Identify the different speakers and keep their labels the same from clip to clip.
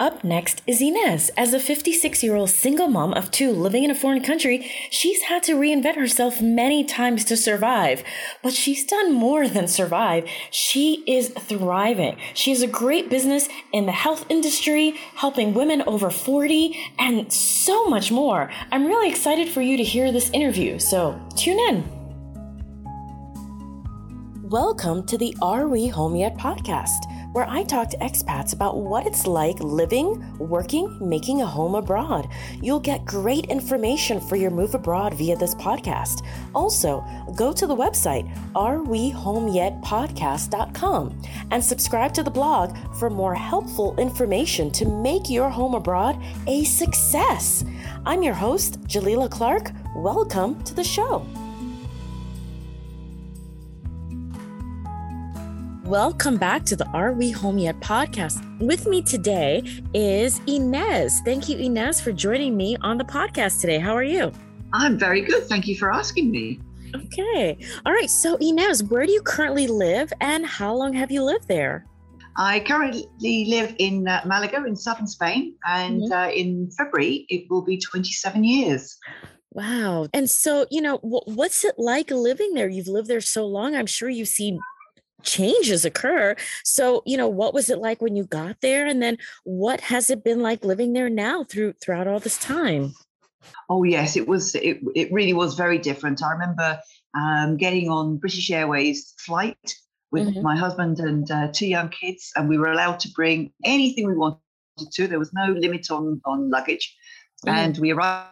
Speaker 1: Up next is Inez. As a 56 year old single mom of two living in a foreign country, she's had to reinvent herself many times to survive. But she's done more than survive. She is thriving. She has a great business in the health industry, helping women over 40, and so much more. I'm really excited for you to hear this interview, so tune in. Welcome to the Are We Home Yet podcast where I talk to expats about what it's like living, working, making a home abroad. You'll get great information for your move abroad via this podcast. Also, go to the website arewehomeyetpodcast.com and subscribe to the blog for more helpful information to make your home abroad a success. I'm your host, Jalila Clark. Welcome to the show. Welcome back to the Are We Home Yet podcast. With me today is Inez. Thank you, Inez, for joining me on the podcast today. How are you?
Speaker 2: I'm very good. Thank you for asking me.
Speaker 1: Okay. All right. So, Inez, where do you currently live and how long have you lived there?
Speaker 2: I currently live in uh, Malaga in southern Spain, and mm-hmm. uh, in February it will be 27 years.
Speaker 1: Wow. And so, you know, what's it like living there? You've lived there so long. I'm sure you've seen changes occur. So, you know, what was it like when you got there? And then what has it been like living there now through throughout all this time?
Speaker 2: Oh yes, it was it, it really was very different. I remember um, getting on British Airways flight with mm-hmm. my husband and uh, two young kids, and we were allowed to bring anything we wanted to. There was no limit on on luggage. Mm-hmm. And we arrived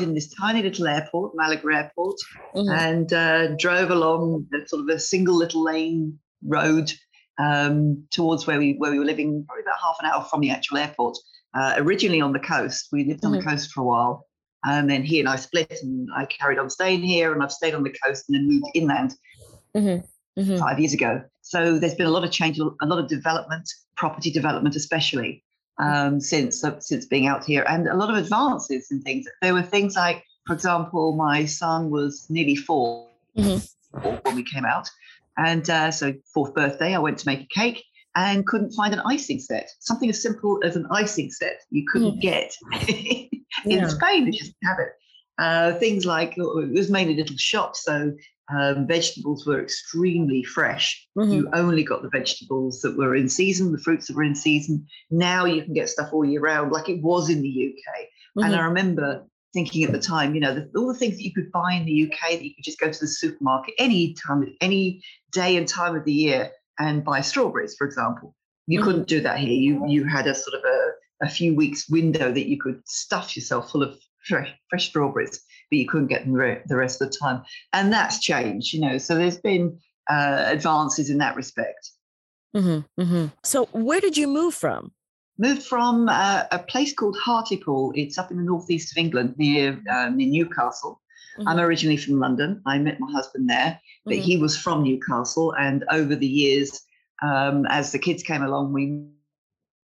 Speaker 2: in this tiny little airport, Malaga Airport, mm-hmm. and uh, drove along sort of a single little lane road um, towards where we where we were living, probably about half an hour from the actual airport. Uh, originally on the coast, we lived on mm-hmm. the coast for a while, and then he and I split, and I carried on staying here, and I've stayed on the coast, and then moved inland mm-hmm. mm-hmm. five years ago. So there's been a lot of change, a lot of development, property development especially um, since since being out here, and a lot of advances in things. There were things like, for example, my son was nearly 4 mm-hmm. when we came out, and uh, so fourth birthday, I went to make a cake and couldn't find an icing set. Something as simple as an icing set you couldn't mm. get in yeah. Spain. They just have it. Uh, things like it was mainly little shops, so um, vegetables were extremely fresh. Mm-hmm. You only got the vegetables that were in season, the fruits that were in season. Now you can get stuff all year round, like it was in the UK. Mm-hmm. And I remember thinking at the time, you know, the, all the things that you could buy in the UK that you could just go to the supermarket any time, any day and time of the year and buy strawberries, for example. You mm-hmm. couldn't do that here. You you had a sort of a, a few weeks window that you could stuff yourself full of fresh, fresh strawberries but you couldn't get them the rest of the time. And that's changed, you know. So there's been uh, advances in that respect.
Speaker 1: Mm-hmm, mm-hmm. So where did you move from?
Speaker 2: Moved from uh, a place called Hartlepool. It's up in the northeast of England, near um, near Newcastle. Mm-hmm. I'm originally from London. I met my husband there, but he mm-hmm. was from Newcastle. And over the years, um, as the kids came along, we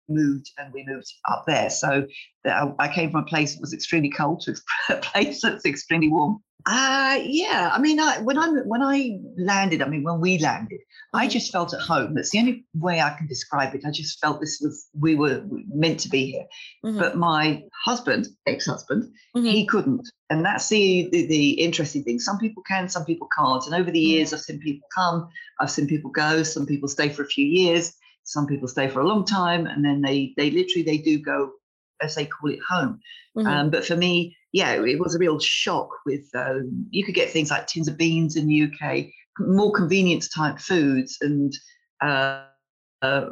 Speaker 2: moved and we moved up there. So I came from a place that was extremely cold to a place that's extremely warm. Uh, yeah. I mean, I, when I when I landed, I mean, when we landed, I mm-hmm. just felt at home. That's the only way I can describe it. I just felt this was we were meant to be here. Mm-hmm. But my husband, ex-husband, mm-hmm. he couldn't, and that's the, the, the interesting thing. Some people can, some people can't. And over the mm-hmm. years, I've seen people come, I've seen people go. Some people stay for a few years some people stay for a long time, and then they they literally they do go as they call it home. Mm-hmm. Um, but for me, yeah, it was a real shock. With um, you could get things like tins of beans in the UK, more convenience type foods, and uh, uh,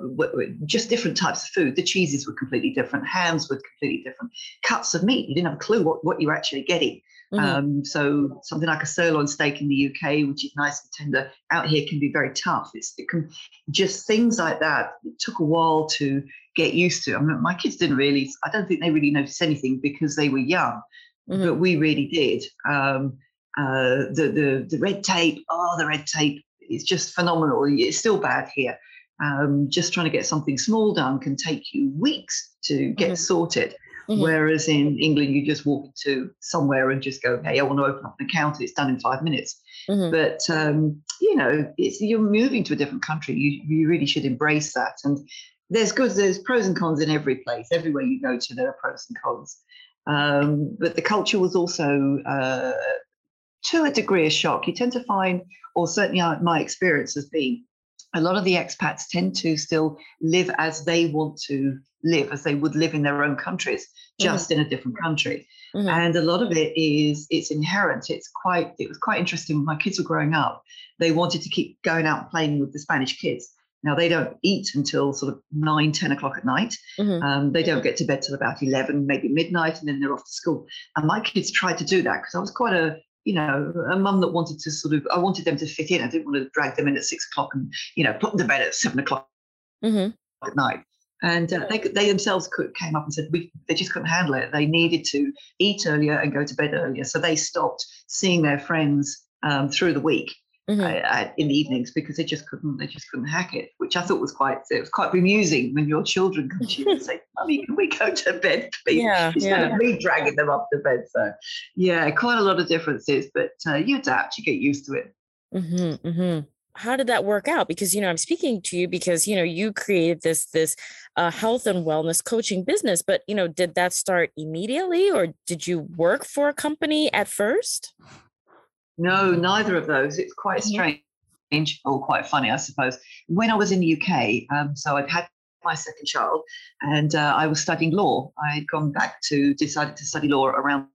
Speaker 2: just different types of food. The cheeses were completely different, hams were completely different, cuts of meat. You didn't have a clue what, what you were actually getting. Mm-hmm. Um, so something like a sirloin steak in the UK, which is nice and tender, out here can be very tough. It's it can just things like that. It took a while to get used to. I mean, my kids didn't really. I don't think they really noticed anything because they were young, mm-hmm. but we really did. Um, uh, the the the red tape. Oh, the red tape is just phenomenal. It's still bad here. Um, just trying to get something small done can take you weeks to get mm-hmm. sorted. Mm-hmm. Whereas in England, you just walk into somewhere and just go, "Hey, I want to open up an account." It's done in five minutes. Mm-hmm. But um, you know, it's you're moving to a different country. You you really should embrace that. And there's good, there's pros and cons in every place. Everywhere you go to, there are pros and cons. Um, but the culture was also, uh, to a degree, a shock. You tend to find, or certainly my experience has been, a lot of the expats tend to still live as they want to live, as they would live in their own countries, mm-hmm. just mm-hmm. in a different country. Mm-hmm. And a lot of it is it's inherent. It's quite it was quite interesting when my kids were growing up. They wanted to keep going out and playing with the Spanish kids. Now they don't eat until sort of nine, 10 o'clock at night. Mm-hmm. Um, they don't get to bed till about 11, maybe midnight, and then they're off to school. And my kids tried to do that because I was quite a, you know, a mum that wanted to sort of, I wanted them to fit in. I didn't want to drag them in at six o'clock and, you know, put them to bed at seven o'clock mm-hmm. at night. And uh, they, they themselves could, came up and said we, they just couldn't handle it. They needed to eat earlier and go to bed earlier. So they stopped seeing their friends um, through the week mm-hmm. uh, in the evenings because they just couldn't they just couldn't hack it, which I thought was quite it was quite bemusing when your children come to you and say, "Mummy, can we go to bed, please?" Yeah, Instead yeah. of me dragging them up to bed. So, yeah, quite a lot of differences, but uh, you adapt, you get used to it.
Speaker 3: Mm-hmm, mm-hmm. How did that work out? Because you know, I'm speaking to you because you know you created this this uh, health and wellness coaching business, but you know, did that start immediately, or did you work for a company at first?
Speaker 2: No, neither of those. It's quite mm-hmm. strange or quite funny, I suppose. When I was in the UK, um, so I'd had my second child and uh, I was studying law. I had gone back to decided to study law around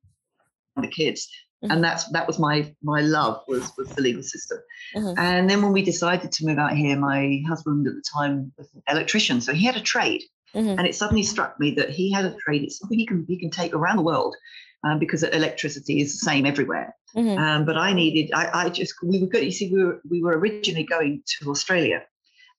Speaker 2: the kids. Mm-hmm. And that's that was my my love was was the legal system. Mm-hmm. And then when we decided to move out here, my husband at the time was an electrician, so he had a trade. Mm-hmm. And it suddenly struck me that he had a trade. It's something he can he can take around the world um, because electricity is the same everywhere. Mm-hmm. Um, but I needed, I, I just, we were good. You see, we were, we were originally going to Australia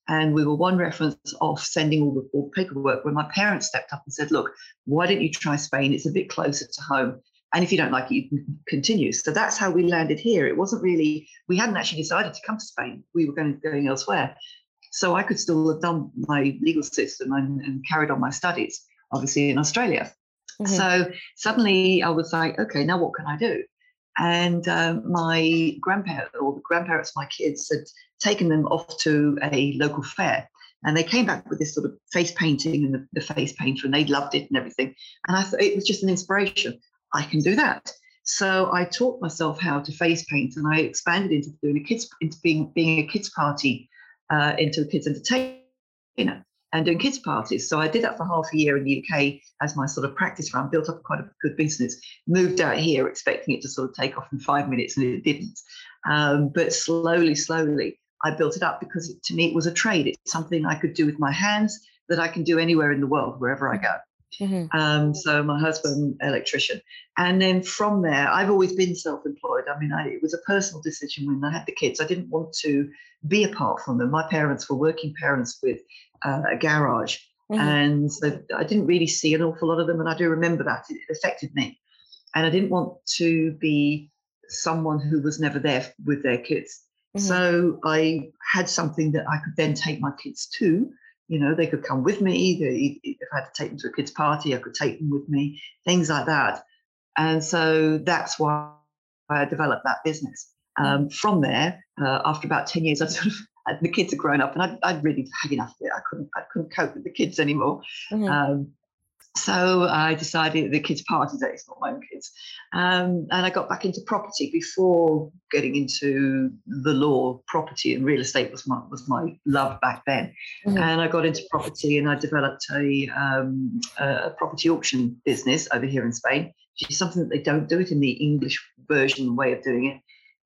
Speaker 2: and we were one reference off sending all the, all the paperwork when my parents stepped up and said, look, why don't you try Spain? It's a bit closer to home. And if you don't like it, you can continue. So that's how we landed here. It wasn't really, we hadn't actually decided to come to Spain. We were going, going elsewhere. So I could still have done my legal system and, and carried on my studies, obviously in Australia. Mm-hmm. So suddenly I was like, okay, now what can I do? And um, my grandparents, or the grandparents of my kids, had taken them off to a local fair. And they came back with this sort of face painting and the, the face painter, and they loved it and everything. And I thought it was just an inspiration. I can do that. So I taught myself how to face paint, and I expanded into doing a kids, into being being a kids party, uh, into a kids entertainer and doing kids parties. So I did that for half a year in the UK as my sort of practice run, built up quite a good business, moved out here expecting it to sort of take off in five minutes and it didn't. Um, but slowly, slowly, I built it up because to me it was a trade. It's something I could do with my hands that I can do anywhere in the world, wherever I go. Mm-hmm. Um, so my husband, electrician, and then from there, I've always been self-employed. I mean, I, it was a personal decision when I had the kids. I didn't want to be apart from them. My parents were working parents with uh, a garage. Mm-hmm. And so I didn't really see an awful lot of them. And I do remember that it affected me. And I didn't want to be someone who was never there with their kids. Mm-hmm. So I had something that I could then take my kids to. You know, they could come with me. They, if I had to take them to a kids' party, I could take them with me, things like that. And so that's why I developed that business. Mm-hmm. Um, from there, uh, after about 10 years, I sort of the kids had grown up and I'd, I'd really had enough of it. I couldn't, I couldn't cope with the kids anymore. Mm-hmm. Um, so I decided the kids' party days, not my own kids. Um, and I got back into property before getting into the law. Property and real estate was my was my love back then. Mm-hmm. And I got into property and I developed a, um, a property auction business over here in Spain, which is something that they don't do it in the English version way of doing it.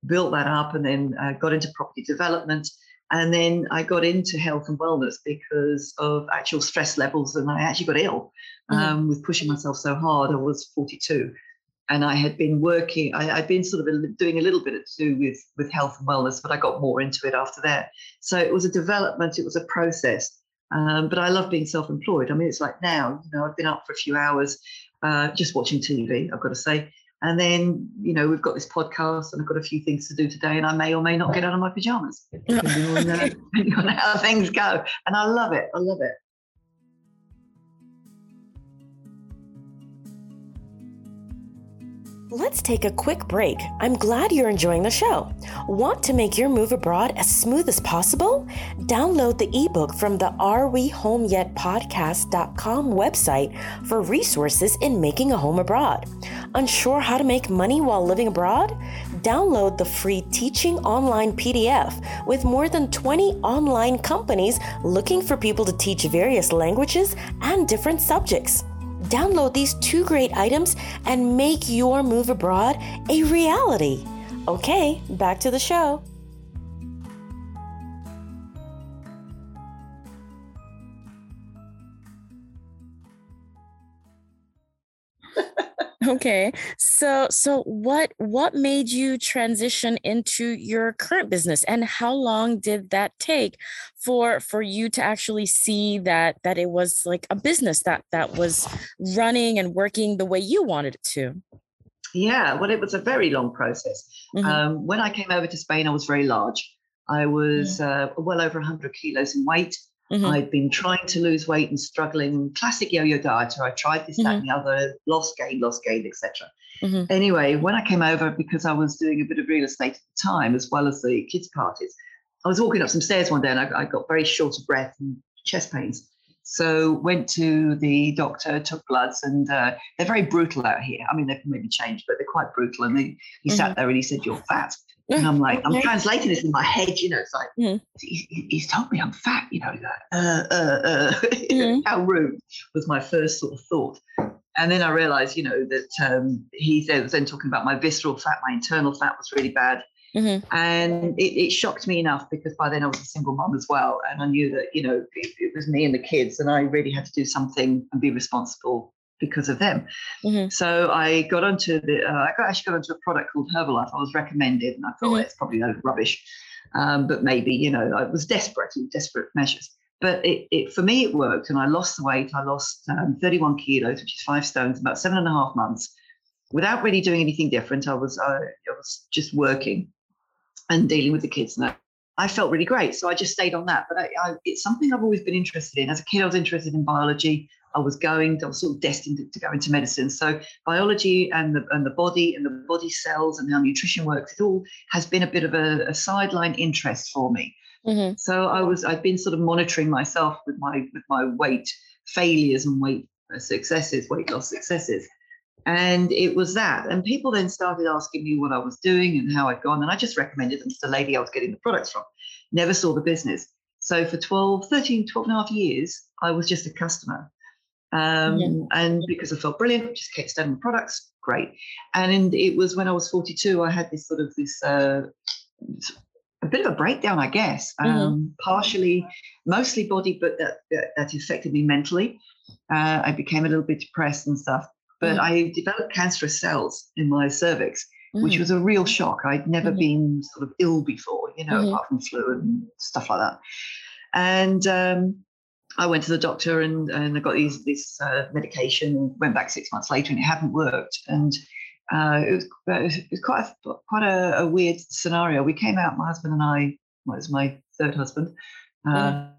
Speaker 2: Built that up and then uh, got into property development and then I got into health and wellness because of actual stress levels, and I actually got ill mm-hmm. um, with pushing myself so hard. I was 42, and I had been working. I, had been sort of doing a little bit to do with with health and wellness, but I got more into it after that. So it was a development. It was a process. Um, but I love being self-employed. I mean, it's like now, you know, I've been up for a few hours, uh, just watching TV. I've got to say, and then, you know, we've got this podcast and I've got a few things to do today, and I may or may not get out of my pajamas, depending on, uh, depending on how things go. And I love it. I love it.
Speaker 1: Let's take a quick break. I'm glad you're enjoying the show. Want to make your move abroad as smooth as possible? Download the ebook from the Are We Home Yet podcast.com website for resources in making a home abroad. Unsure how to make money while living abroad? Download the free Teaching Online PDF with more than 20 online companies looking for people to teach various languages and different subjects. Download these two great items and make your move abroad a reality. Okay, back to the show.
Speaker 3: Okay. So so what what made you transition into your current business and how long did that take for for you to actually see that that it was like a business that that was running and working the way you wanted it to?
Speaker 2: Yeah well it was a very long process. Mm-hmm. um, when i came over to spain i was very large. I was mm-hmm. uh, well over 100 kilos in weight Mm-hmm. I've been trying to lose weight and struggling. Classic yo-yo dieter. I tried this, mm-hmm. that, and the other. Lost gain, lost gain, etc. Mm-hmm. Anyway, when I came over, because I was doing a bit of real estate at the time, as well as the kids' parties, I was walking up some stairs one day and I, I got very short of breath and chest pains. So went to the doctor, took bloods, and uh, they're very brutal out here. I mean, they've maybe changed, but they're quite brutal. And he sat mm-hmm. there and he said, "You're fat." And I'm like, I'm translating this in my head, you know, it's like, mm. he, he's told me I'm fat, you know, like, uh, uh, uh. Mm. how rude was my first sort of thought. And then I realized, you know, that um, he was then talking about my visceral fat, my internal fat was really bad. Mm-hmm. And it, it, shocked me enough because by then I was a single mom as well. And I knew that, you know, it, it was me and the kids, and I really had to do something and be responsible because of them. Mm-hmm. So I got onto the, uh, I got, actually got onto a product called Herbalife. I was recommended, and I thought mm-hmm. well, it's probably no rubbish, um, but maybe you know I was desperate, in desperate measures. But it, it, for me it worked, and I lost the weight. I lost um, 31 kilos, which is five stones, about seven and a half months, without really doing anything different. I was I, I was just working and dealing with the kids, and I, I felt really great. So I just stayed on that. But I, I, it's something I've always been interested in. As a kid, I was interested in biology. I was going, I was sort of destined to, to go into medicine. So biology and the and the body and the body cells and how nutrition works, it all has been a bit of a, a sideline interest for me. Mm-hmm. So I was I've been sort of monitoring myself with my with my weight failures and weight successes, weight loss successes. And it was that. And people then started asking me what I was doing and how I'd gone. And I just recommended them to the lady I was getting the products from. Never saw the business. So for 12, 13, 12 and a half years, I was just a customer. Um, yeah. And because I felt brilliant, just kept studying products, great. And it was when I was 42, I had this sort of this uh, a bit of a breakdown, I guess. Mm-hmm. Um, partially, mostly body, but that, that, that affected me mentally. Uh, I became a little bit depressed and stuff. But mm-hmm. I developed cancerous cells in my cervix, which was a real shock. I'd never mm-hmm. been sort of ill before, you know, mm-hmm. apart from flu and stuff like that. And um, I went to the doctor and, and I got these, this uh, medication went back six months later and it hadn't worked. And uh, it, was, it was quite a, quite a, a, weird scenario. We came out, my husband and I, well, it was my third husband. Uh, mm.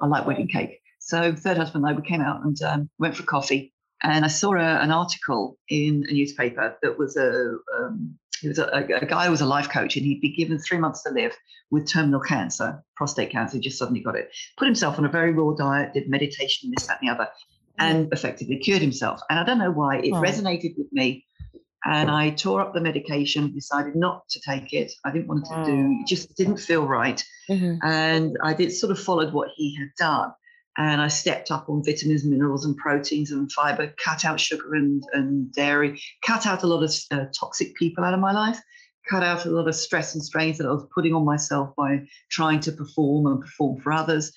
Speaker 2: I like wedding cake. So third husband and I, we came out and um, went for coffee. And I saw a, an article in a newspaper that was a um, he was a, a, guy who was a life coach and he'd be given three months to live with terminal cancer, prostate cancer, he just suddenly got it. Put himself on a very raw diet, did meditation, this, that, and the other, and effectively cured himself. And I don't know why, it oh. resonated with me. And I tore up the medication, decided not to take it. I didn't want to do, it just didn't feel right. Mm-hmm. And I did sort of followed what he had done and I stepped up on vitamins, minerals, and proteins and fiber, cut out sugar and, and dairy, cut out a lot of uh, toxic people out of my life, cut out a lot of stress and strains that I was putting on myself by trying to perform and perform for others,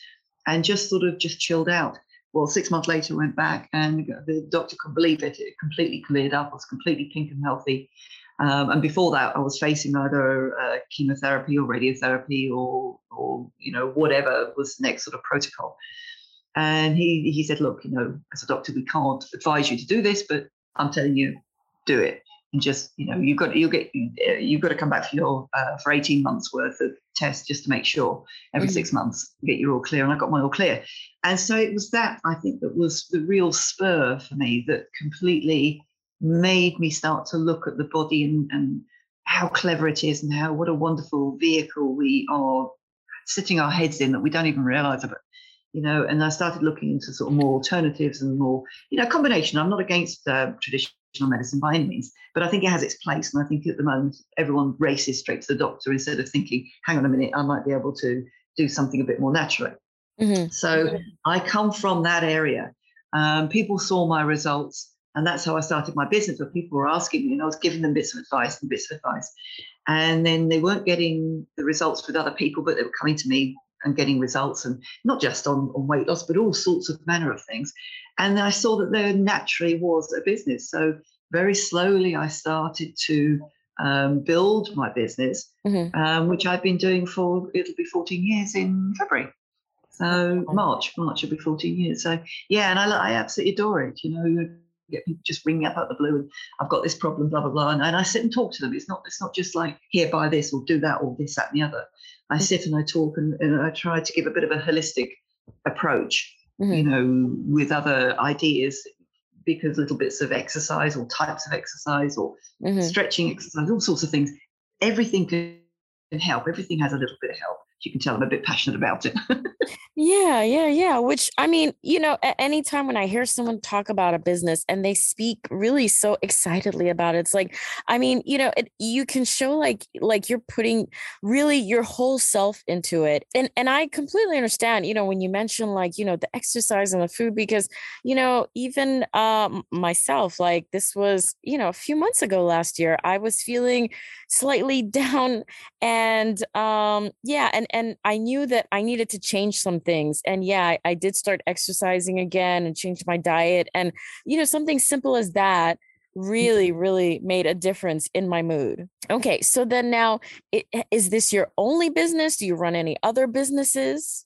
Speaker 2: and just sort of just chilled out. Well, six months later, went back, and the doctor couldn't believe it. It completely cleared up. I was completely pink and healthy. Um, and before that, I was facing either uh, chemotherapy or radiotherapy or, or you know, whatever was the next sort of protocol. And he, he said, look, you know, as a doctor, we can't advise you to do this, but I'm telling you, do it. And just, you know, you've got, you'll get, you've got to come back for your, uh, for 18 months worth of tests just to make sure every mm-hmm. six months, get your all clear. And I got my all clear. And so it was that, I think, that was the real spur for me that completely made me start to look at the body and, and how clever it is and how what a wonderful vehicle we are sitting our heads in that we don't even realize about you know and i started looking into sort of more alternatives and more you know combination i'm not against uh, traditional medicine by any means but i think it has its place and i think at the moment everyone races straight to the doctor instead of thinking hang on a minute i might be able to do something a bit more naturally mm-hmm. so i come from that area um, people saw my results and that's how I started my business, where people were asking me, and I was giving them bits of advice and bits of advice. And then they weren't getting the results with other people, but they were coming to me and getting results, and not just on, on weight loss, but all sorts of manner of things. And I saw that there naturally was a business. So very slowly, I started to um, build my business, mm-hmm. um, which I've been doing for it'll be 14 years in February. So March, March will be 14 years. So yeah, and I, I absolutely adore it. You know, get people just ring me up out the blue and I've got this problem, blah blah blah, and, and I sit and talk to them. It's not it's not just like here buy this or do that or this that and the other. I mm-hmm. sit and I talk and, and I try to give a bit of a holistic approach, mm-hmm. you know, with other ideas because little bits of exercise or types of exercise or mm-hmm. stretching exercise, all sorts of things. Everything can help. Everything has a little bit of help you can tell I'm a bit passionate about it.
Speaker 3: yeah, yeah, yeah. Which I mean, you know, at any time when I hear someone talk about a business and they speak really so excitedly about it, it's like, I mean, you know, it, you can show like like you're putting really your whole self into it, and and I completely understand. You know, when you mention like you know the exercise and the food, because you know even um, myself, like this was you know a few months ago last year, I was feeling slightly down, and um, yeah, and and I knew that I needed to change some things. And yeah, I, I did start exercising again and changed my diet. And, you know, something simple as that really really made a difference in my mood okay so then now it, is this your only business do you run any other businesses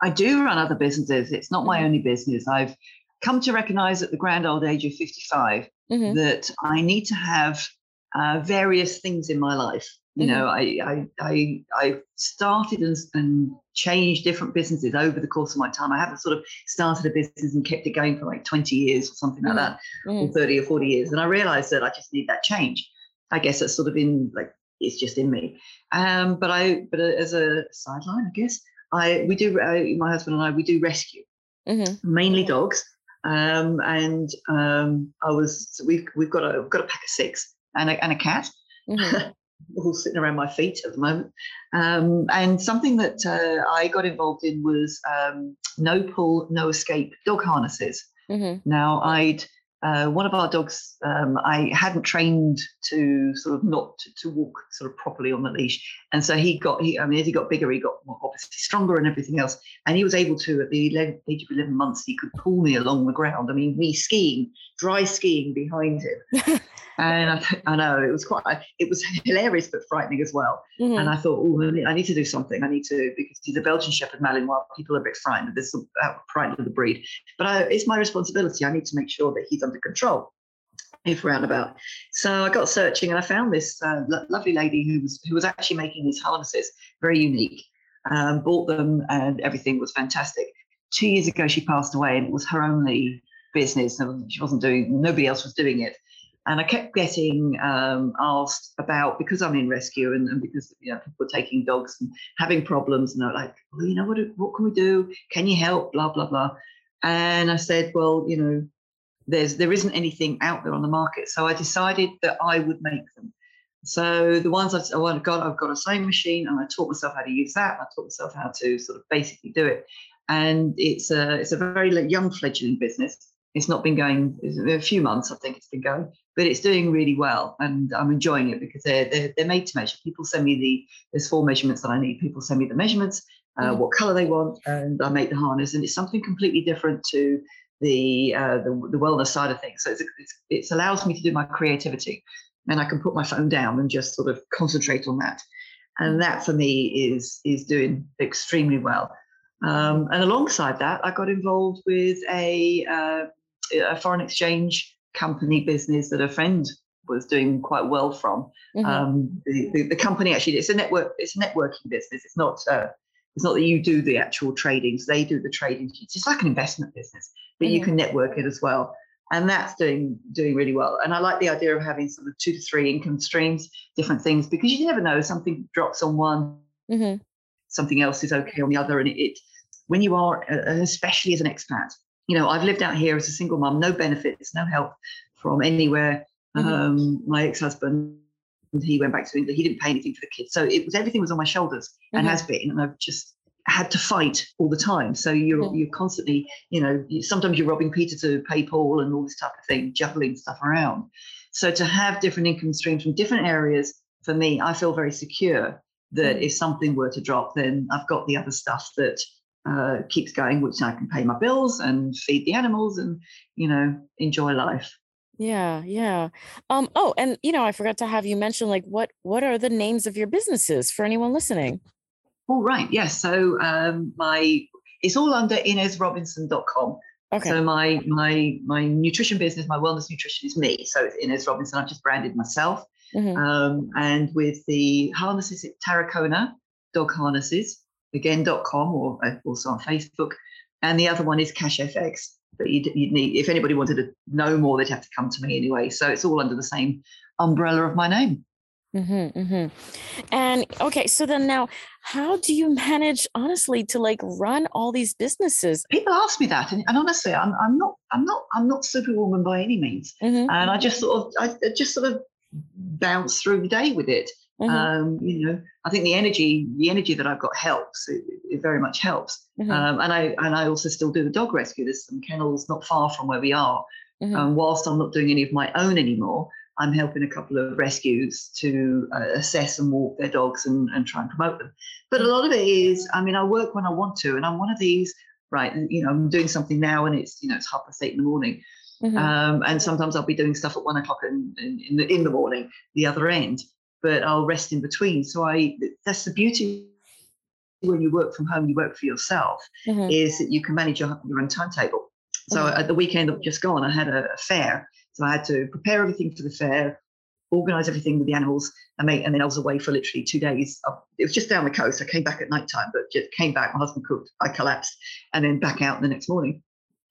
Speaker 2: i do run other businesses it's not my mm-hmm. only business i've come to recognize at the grand old age of 55 mm-hmm. that i need to have uh, various things in my life you know, mm-hmm. I, I, I, I started and, and changed different businesses over the course of my time. I haven't sort of started a business and kept it going for like 20 years or something like that, mm-hmm. or 30 or 40 years. And I realized that I just need that change. I guess that's sort of in like, it's just in me. Um, but I, but as a sideline, I guess, I, we do, uh, my husband and I, we do rescue, mm-hmm. mainly dogs. Um, and um, I was, so we've, we've got a, we've got a pack of six and a, and a cat. Mm-hmm. All sitting around my feet at the moment. Um, and something that uh, I got involved in was um, no pull, no escape dog harnesses. Mm-hmm. Now, I'd uh, one of our dogs, um, I hadn't trained to sort of not to, to, walk sort of properly on the leash, and so he got. He, I mean, as he got bigger, he got more obviously stronger and everything else, and he was able to at the 11, age of eleven months, he could pull me along the ground. I mean, me skiing, dry skiing behind him, and I, I, know it was quite it was hilarious but frightening as well. Mm-hmm. and i thought oh i need to do something i need to because he's a belgian shepherd malinois people are a bit frightened there's some uh, frightened of the breed. But I, it's my responsibility i need to make sure that he's under control. If we're out roundabout so i got searching and i found this uh, lo- lovely lady who was who was actually making these harnesses very unique um, bought them and everything was fantastic. Two years ago she passed away and it was her only business and she wasn't doing nobody else was doing it and I kept getting um, asked about because I'm in rescue and, and, because you know people are taking dogs and having problems, and they're like, well, you know, what what can we do? Can you help? Blah blah blah. And I said, well, you know, there's there isn't anything out there on the market, so I decided that I would make them. So the ones I've, I've got, I've got a sewing machine, and I taught myself how to use that. I taught myself how to sort of basically do it, and it's a it's a very young fledgling business it's not been going a few months i think it's been going but it's doing really well and i'm enjoying it because they're, they're, they're made to measure. People send me the there's four measurements that i need. People send me the measurements uh, mm. what color they want and i make the harness and it's something completely different to the uh, the, the, wellness side of things. So it's, it's, it allows me to do my creativity and i can put my phone down and just sort of concentrate on that. And that for me is is doing extremely well. Um, and alongside that, I got involved with a uh, a foreign exchange company business that a friend was doing quite well from. Mm-hmm. Um, the, the, the, company actually it's a network it's a networking business. It's not uh, it's not that you do the actual trading. So they do the trading. It's just like an investment business, but mm-hmm. you can network it as well. and that's doing doing really well. And I like the idea of having sort of two to three income streams, different things, because you never know something drops on one, mm-hmm. something else is okay on the other, and it, it when you are, uh, especially as an expat, you know, I've lived out here as a single mum, no benefits, no help from anywhere. Mm-hmm. Um, my ex-husband, he went back to England. He didn't pay anything for the kids, so it was everything was on my shoulders mm-hmm. and has been, and I've just had to fight all the time. So you're mm-hmm. you're constantly, you know, sometimes you're robbing Peter to pay Paul and all this type of thing, juggling stuff around. So to have different income streams from different areas, for me, I feel very secure that mm-hmm. if something were to drop, then I've got the other stuff that uh, keeps going, which I can pay my bills and feed the animals and, you know, enjoy life.
Speaker 3: Yeah, yeah. Um, oh, and you know, I forgot to have you mention like what what are the names of your businesses for anyone listening?
Speaker 2: All right. Yes. So um, my it's all under inesrobinson.com. Okay. So my my my nutrition business, my wellness nutrition is me. So it's Ines Robinson. I've just branded myself. Mm-hmm. Um, and with the harnesses, at Tarracona dog harnesses again.com or uh, also on Facebook. And the other one is Cash FX. But you'd, you'd need, if anybody wanted to know more, they'd have to come to me anyway. So it's all under the same umbrella of my name.
Speaker 3: Mm-hmm, mm-hmm. And okay, so then now, how do you manage, honestly, to like run all these businesses?
Speaker 2: People ask me that, and, and honestly, I'm, I'm not, I'm not, I'm not superwoman by any means, mm-hmm. and I just sort of, I just sort of bounce through the day with it. Mm-hmm. Um, you know, I think the energy, the energy that I've got helps. It, it very much helps. Mm-hmm. Um, and I and I also still do the dog rescue. There's some kennels not far from where we are. Mm-hmm. Um, whilst I'm not doing any of my own anymore, I'm helping a couple of rescues to uh, assess and walk their dogs and, and try and promote them. But a lot of it is, I mean, I work when I want to, and I'm one of these. Right, you know, I'm doing something now, and it's you know it's half past eight in the morning. Mm-hmm. Um, and sometimes I'll be doing stuff at one o'clock in, in, in, the, in the morning, the other end but I'll rest in between. So I that's the beauty when you work from home, you work for yourself, mm-hmm. is that you can manage your, your own timetable. So mm-hmm. at the weekend that just gone, I had a, a, fair. So I had to prepare everything for the fair, organize everything with the animals, and make. And then I was away for literally two days. It was just down the coast. I came back at night time, but just came back. My husband cooked. I collapsed, and then back out the next morning.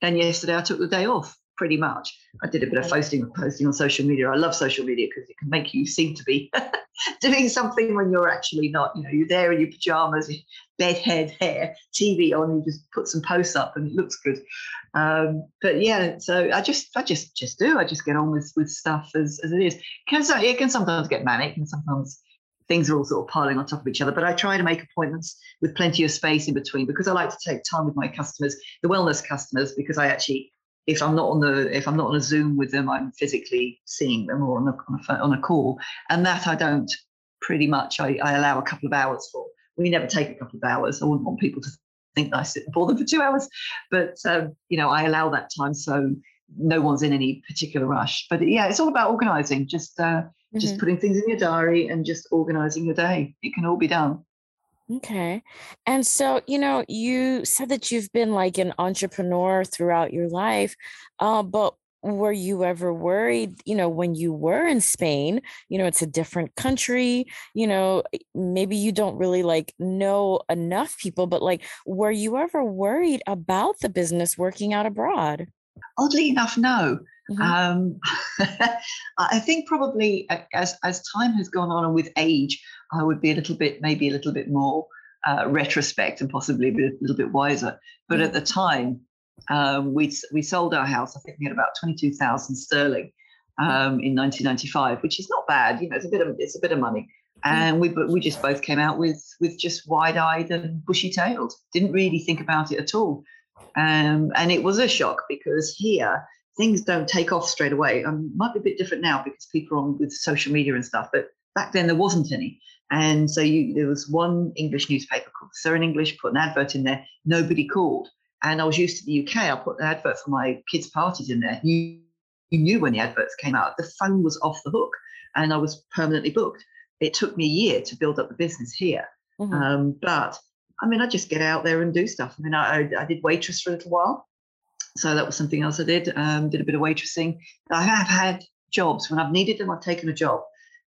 Speaker 2: And yesterday I took the day off pretty much. I did a bit of posting posting on social media. I love social media because it can make you seem to be doing something when you're actually not. You know, you're there in your pajamas, bed head hair, TV on, you just put some posts up and it looks good. Um, but yeah, so I just I just just do. I just get on with with stuff as, as it is. Can so it can sometimes get manic and sometimes things are all sort of piling on top of each other. But I try to make appointments with plenty of space in between because I like to take time with my customers, the wellness customers, because I actually if I'm not on the if I'm not on a Zoom with them, I'm physically seeing them or on a on a, on a call, and that I don't pretty much. I, I allow a couple of hours for. We never take a couple of hours. I wouldn't want people to think that I sit for them for two hours, but um, you know I allow that time so no one's in any particular rush. But yeah, it's all about organising. Just uh, mm-hmm. just putting things in your diary and just organising your day. It can all be done.
Speaker 3: Okay. And so, you know, you said that you've been like an entrepreneur throughout your life, uh, but were you ever worried, you know, when you were in Spain, you know, it's a different country, you know, maybe you don't really like know enough people, but like, were you ever worried about the business working out abroad?
Speaker 2: Oddly enough, no. Mm-hmm. Um, I think probably as as time has gone on and with age, I would be a little bit, maybe a little bit more uh, retrospect and possibly a, little bit wiser. But at the time, um, we we sold our house. I think we had about twenty two thousand sterling um, in 1995, which is not bad. You know, it's a bit of it's a bit of money. And we we just both came out with with just wide eyed and bushy tailed. Didn't really think about it at all. Um, and it was a shock because here things don't take off straight away. Um, might be a bit different now because people are on with social media and stuff, but back then there wasn't any. And so you, there was one English newspaper called Sur in English, put an advert in there, nobody called. And I was used to the UK, I put an advert for my kids' parties in there. You, you knew when the adverts came out, the phone was off the hook and I was permanently booked. It took me a year to build up the business here. Mm-hmm. Um, but I mean, I just get out there and do stuff. I mean, I, I, did waitress for a little while. So that was something else I did. Um, did a bit of waitressing. I have had jobs when I've needed them. I've taken a job.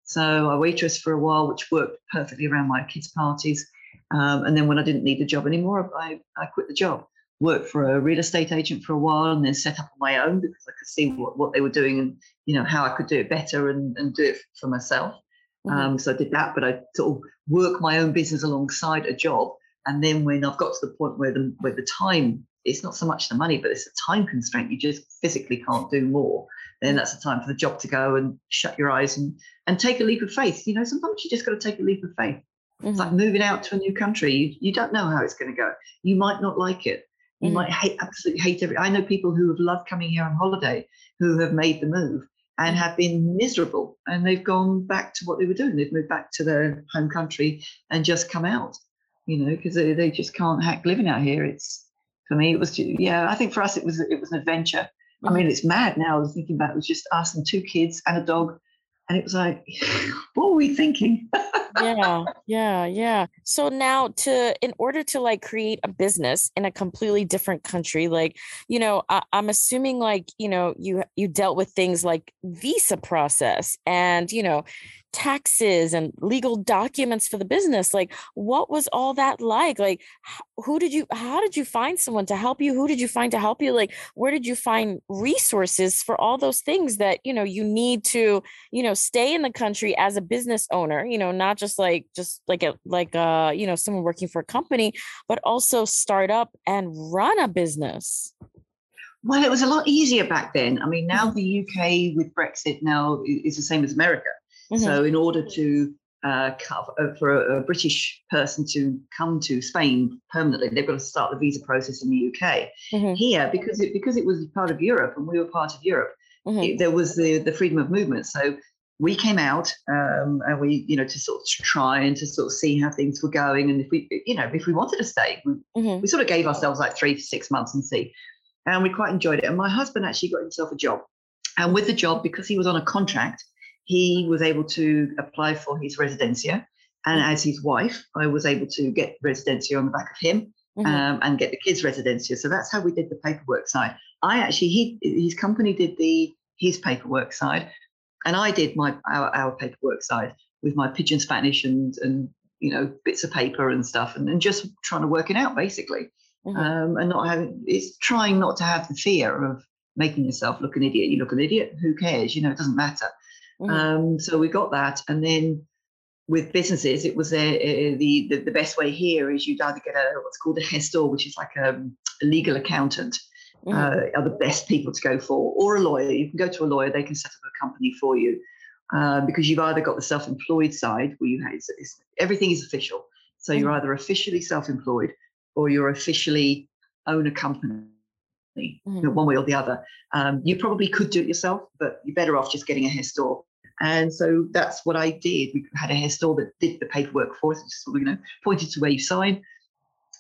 Speaker 2: So I waitress for a while, which worked perfectly around my kids' parties. Um, and then when I didn't need the job anymore, I, I quit the job. worked for a real estate agent for a while and then set up on my own because I could see what, what they were doing and you know how I could do it better and, and do it for myself. Mm-hmm. Um, so I did that, but I sort of work my own business alongside a job. And then when I've got to the point where the where the time it's not so much the money, but it's a time constraint. You just physically can't do more. Then that's the time for the job to go and shut your eyes and and take a leap of faith. You know, sometimes you just got to take a leap of faith. Mm-hmm. It's like mm-hmm. moving out to a new country. You, you don't know how it's going to go. You might not like it. You mm-hmm. might hate absolutely hate every. I know people who have loved coming here on holiday who have made the move and have been miserable, and they've gone back to what they were doing. They've moved back to their home country and just come out. You know, because they, they just can't hack living out here. It's for me. It was yeah. I think for us it was it was an adventure. I mean, mm-hmm. it's mad now. I was thinking about it, it was just us and two kids and a dog and it was like, what were we thinking?
Speaker 3: yeah, yeah, yeah. So now to in order to like create a business in a completely different country, like, you know, I, I'm assuming like, you know, you you dealt with things like visa process and, you know, taxes and legal documents for the business like what was all that like like who did you how did you find someone to help you who did you find to help you like where did you find resources for all those things that you know you need to you know stay in the country as a business owner you know not just like just like a like uh you know someone working for a company but also start up and run a business
Speaker 2: well, it was a lot easier back then. I mean, now mm-hmm. the UK with Brexit now is the same as America. Mm-hmm. So, in order to uh, cover, uh, for a, a, British person to come to Spain permanently, they've got to start the visa process in the UK. Mm-hmm. Here, because it because it was part of Europe and we were part of Europe, mm-hmm. it, there was the the freedom of movement. So we came out um, and we, you know, to sort of try and to sort of see how things were going, and if we, you know, if we wanted to stay, we, mm-hmm. we sort of gave ourselves like three to six months and see, and we quite enjoyed it. And my husband actually got himself a job, and with the job because he was on a contract he was able to apply for his residencia. And as his wife, I was able to get residencia on the back of him mm-hmm. um, and get the kids' residencia. So that's how we did the paperwork side. I actually, he his company did the his paperwork side, and I did my our, our paperwork side with my pidgin Spanish and and you know bits of paper and stuff, and, and just trying to work it out basically, mm-hmm. um, and not having it's trying not to have the fear of making yourself look an idiot. You look an idiot, who cares? You know, it doesn't matter. Mm-hmm. Um, so we got that, and then with businesses, it was a, a, the, the, the best way here is you'd either get a what's called a gestor, which is like a, a legal accountant, mm-hmm. uh, are the best people to go for, or a lawyer. You can go to a lawyer; they can set up a company for you uh, because you've either got the self-employed side where you have it's, it's, everything is official. So mm-hmm. you're either officially self-employed or you're officially own a company mm-hmm. you know, one way or the other. Um, you probably could do it yourself, but you're better off just getting a gestor. And so that's what I did. We had a gestor that did the paperwork for us, just you know, pointed to where you sign.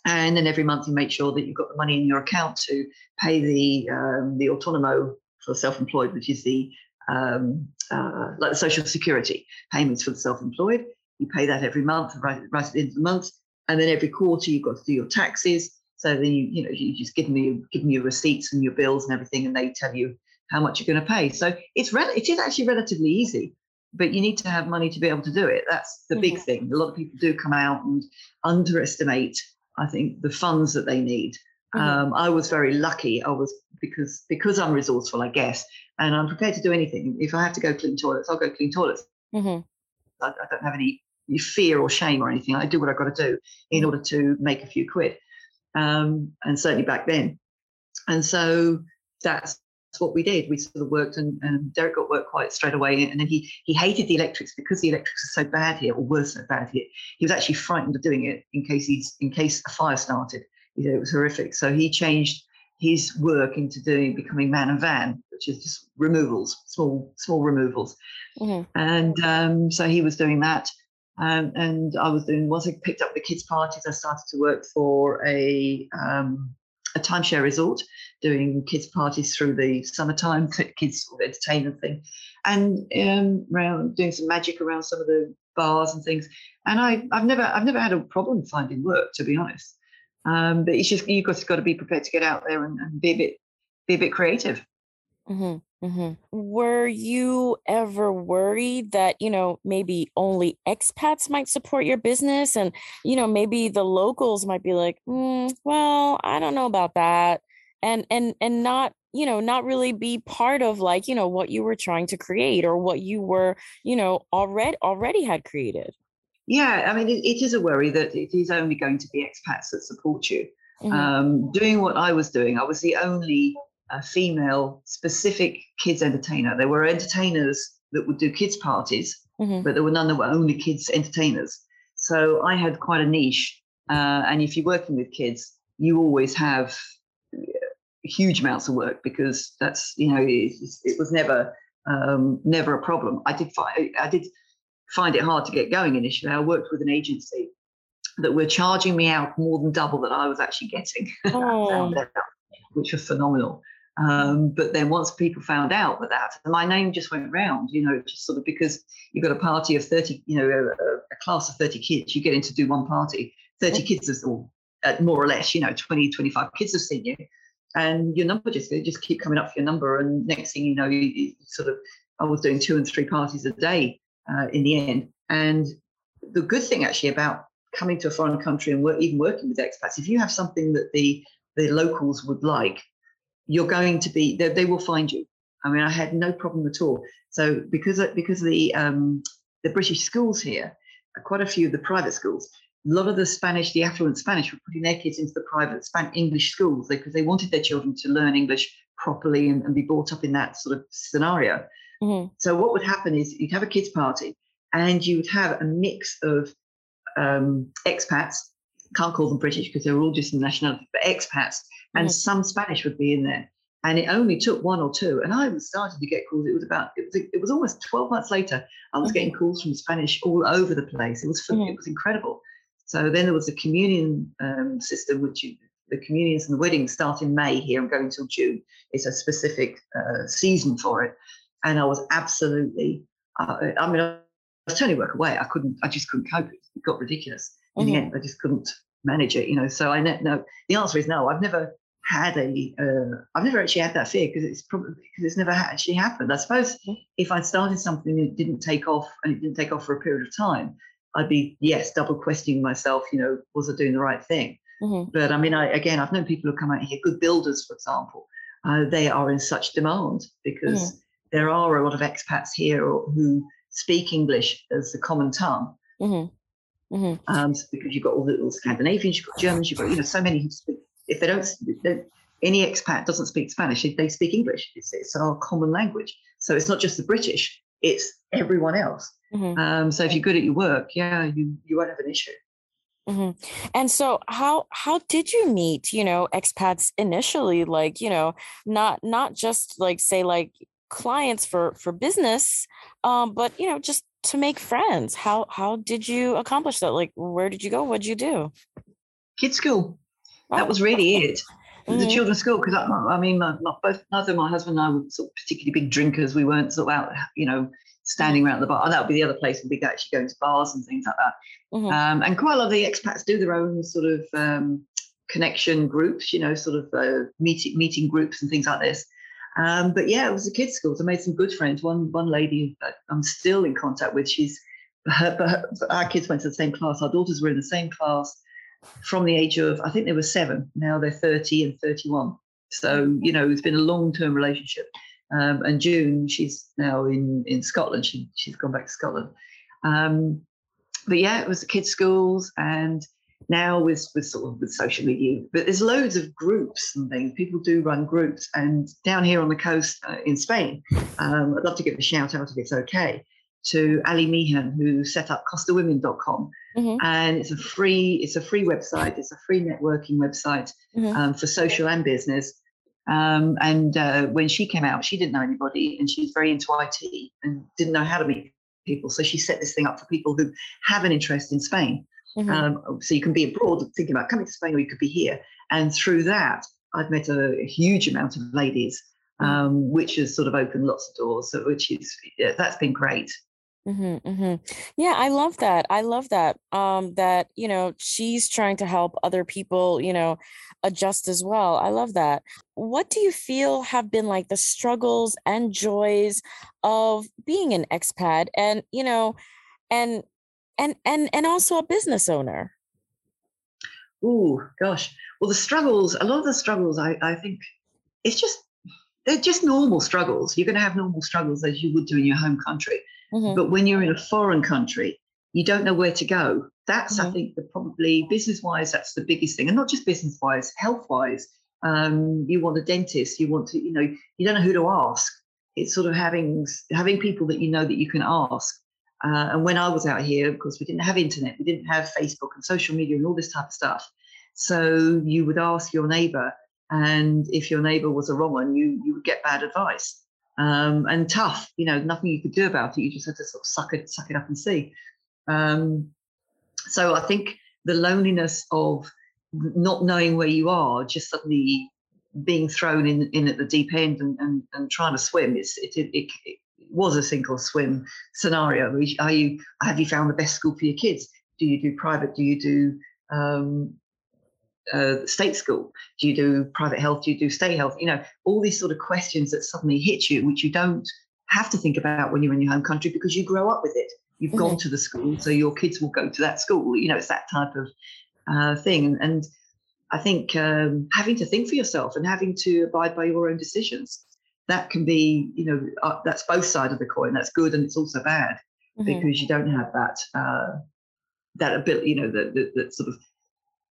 Speaker 2: And then every month you make sure that you've got the money in your account to pay the um, the autonomo for self-employed, which is the um, uh, like the social security payments for the self-employed. You pay that every month, right, right at the end of the month, and then every quarter you've got to do your taxes. So then you, you know, you just give you give them your receipts and your bills and everything, and they tell you how much you're going to pay. So it's re- it is actually relatively easy, but you need to have money to be able to do it. That's the mm-hmm. big thing. A lot of people do come out and underestimate, I think, the funds that they need. Mm-hmm. Um, I was very lucky. I was because because I'm resourceful, I guess, and I'm prepared to do anything. If I have to go clean toilets, I'll go clean toilets. Mm-hmm. I, I, don't have any fear or shame or anything. I do what I've got to do in order to make a few quid um, and certainly back then. And so that's what we did. We sort of worked, and, and Derek got work quite straight away. And then he he hated the electrics because the electrics are so bad here, or were so bad here. He was actually frightened of doing it in case he's in case a fire started. He said it was horrific. So he changed his work into doing becoming man and van, which is just removals, small small removals. Mm-hmm. And um, so he was doing that. Um, and I was doing once I picked up the kids' parties, I started to work for a um, a timeshare resort, doing kids' parties through the summertime, kids sort of entertainment thing, and um, around doing some magic around some of the bars and things. And I, I've never I've never had a problem finding work, to be honest. Um, but it's just you've got, got to be prepared to get out there and, and be a bit be a bit creative.
Speaker 3: Mm-hmm. Hmm Were you ever worried that, you know, maybe only expats might support your business and, you know, maybe the locals might be like, mm, well, I don't know about that. And and and not, you know, not really be part of like, you know, what you were trying to create or what you were, you know, already already had created.
Speaker 2: Yeah, I mean, it, it is a worry that it is only going to be expats that support you.
Speaker 3: hmm
Speaker 2: Um, doing what I was doing, I was the only uh, female specific kids entertainer. There were entertainers that would do kids' parties,
Speaker 3: hmm
Speaker 2: but there were none that were only kids entertainers. So I had quite a niche. Uh, and if you're working with kids, you always have huge amounts of work because that's you know it, it was never um, never a problem. I did find I did find it hard to get going initially. I worked with an agency that were charging me out more than double that I was actually getting.
Speaker 3: Oh.
Speaker 2: out, which was phenomenal. Um, but then once people found out that that, my name just went round, you know, just sort of because you've got a party of 30, you know, a, a class of 30 kids, you get in to do one party, 30 kids is all, uh, more or less, you know, 20, 25 kids have seen you. And your number just, they just keep coming up for your number. And next thing you know, you, you sort of, I was doing two and three parties a day uh, in the end. And the good thing actually about coming to a foreign country and work, even working with expats, if you have something that the the locals would like, you're going to be they, they will find you. I mean, I had no problem at all. So because of, because the um, the British schools here, uh, quite a few of the private schools, a lot of the Spanish, the affluent Spanish, were putting their kids into the private Span- English schools because they wanted their children to learn English properly and, and be brought up in that sort of scenario.
Speaker 3: hmm
Speaker 2: So what would happen is you'd have a kids party, and you would have a mix of um, expats. Can't call them British because they're all just nationality, but expats, and
Speaker 3: Mhm.
Speaker 2: some Spanish would be in there. And it only took one or two, and I was starting to get calls. It was about it was, it was almost twelve months later. I was getting calls from Spanish all over the place. It was
Speaker 3: Mhm.
Speaker 2: it was incredible. So then there was the communion um, system, which you, the communions and the weddings start in May here and go until June. It's a specific uh, season for it, and I was absolutely. Uh, I mean, I was turning work away. I couldn't. I just couldn't cope. It got ridiculous. In the
Speaker 3: Mhm.
Speaker 2: end, I just couldn't manage it. You know. So I know. No, the answer is no. I've never had a. Uh, I've never actually had that fear because it's probably because it's never actually happened. I suppose if I started something and it didn't take off and it didn't take off for a period of time, I'd be yes double questioning myself. You know, was I doing the right thing?
Speaker 3: hmm
Speaker 2: But I mean, I, again, I've known people who come out here, good builders, for example. Uh, they are in such demand because there are a lot of expats here who speak English as the common tongue.
Speaker 3: hmm hmm
Speaker 2: Um, because you've got all the all Scandinavians, you've got Germans, you've got you know so many who speak. If they don't, any expat doesn't speak Spanish, they they speak English. It's, it's our common language. So it's not just the British; it's everyone else.
Speaker 3: hmm
Speaker 2: Um, so if you're good at your work, yeah, you you won't have an issue.
Speaker 3: hmm And so how how did you meet, you know, expats initially? Like, you know, not not just like say like clients for for business, um, but you know, just to make friends. How how did you accomplish that? Like, where did you go? What did you do?
Speaker 2: Kids school. That
Speaker 3: Oh,
Speaker 2: was really it. the
Speaker 3: mhm,
Speaker 2: children's school because I, I mean my, my, both neither my husband and I were sort of particularly big drinkers. We weren't sort of out, you know, standing around the bar. That would be the other place we'd be actually going to bars and things like that.
Speaker 3: mhm,
Speaker 2: Um, and quite a lot of the expats do their own sort of um, connection groups, you know, sort of uh, meeting meeting groups and things like this. Um, but yeah, it was a kids' school. So I made some good friends. One one lady I'm still in contact with. She's her, her, our kids went to the same class. Our daughters were in the same class from the age of I think they were seven. Now they're 30 and 31. So you know, it's been a long term relationship. Um, and June, she's now in in Scotland. She she's gone back to Scotland. Um, but yeah, it was the kids' schools, and now with with sort of with social media. But there's loads of groups and things. People do run groups, and down here on the coast uh, in Spain, um, I'd love to give a shout out if it's okay to Ali Meehan, who set up CostaWomen.com,
Speaker 3: mhm,
Speaker 2: and it's a free it's a free website. It's a free networking website
Speaker 3: mhm,
Speaker 2: um, for social and business. Um, and uh, when she came out, she didn't know anybody, and she's very into IT and didn't know how to meet people. So she set this thing up for people who have an interest in Spain.
Speaker 3: Mhm,
Speaker 2: Um, so you can be abroad thinking about coming to Spain, or you could be here. And through that, I've met a, huge amount of ladies,
Speaker 3: Mm.
Speaker 2: um, which has sort of opened lots of doors. So which is yeah, that's been great.
Speaker 3: Mm-hmm, mm-hmm. Yeah, I love that. I love that. Um, that you know she's trying to help other people, you know, adjust as well. I love that. What do you feel have been like the struggles and joys of being an expat, and you know, and and and and also a business owner?
Speaker 2: Oh gosh, well the struggles. A lot of the struggles, I I think, it's just they're just normal struggles. You're going to have normal struggles as you would do in your home country Mm-hmm. But when you're in a foreign country, you don't know where to go. That's, mm-hmm. I think, the probably business wise, that's the biggest thing. And not just business wise, health wise. Um, you want a dentist, you want to, you know, you don't know who to ask. It's sort of having having people that you know that you can ask. Uh, and when I was out here, of course, we didn't have internet, we didn't have Facebook and social media and all this type of stuff. So you would ask your neighbor, and if your neighbor was a wrong one, you you would get bad advice um, and tough. You know, nothing you could do about it. You just had to sort of suck it, suck it up and see. Um, so I think the loneliness of not knowing where you are, just suddenly being thrown in, in at the deep end and, and, and trying to swim, it's, it, it, it, it was a sink or swim scenario. Are you have you found the best school for your kids? Do you do private? Do you do um, uh, state school? Do you do private health? Do you do state health? You know, all these sort of questions that suddenly hit you, which you don't have to think about when you're in your home country because you grow up with it. You've mm-hmm. gone to the school, so your kids will go to that school. You know, it's that type of uh, thing. And I think um, having to think for yourself and having to abide by your own decisions, that can be, you know, uh, that's both sides of the coin. That's good and it's also bad mm-hmm. because you don't have that uh, that ability, you know, that, that, sort of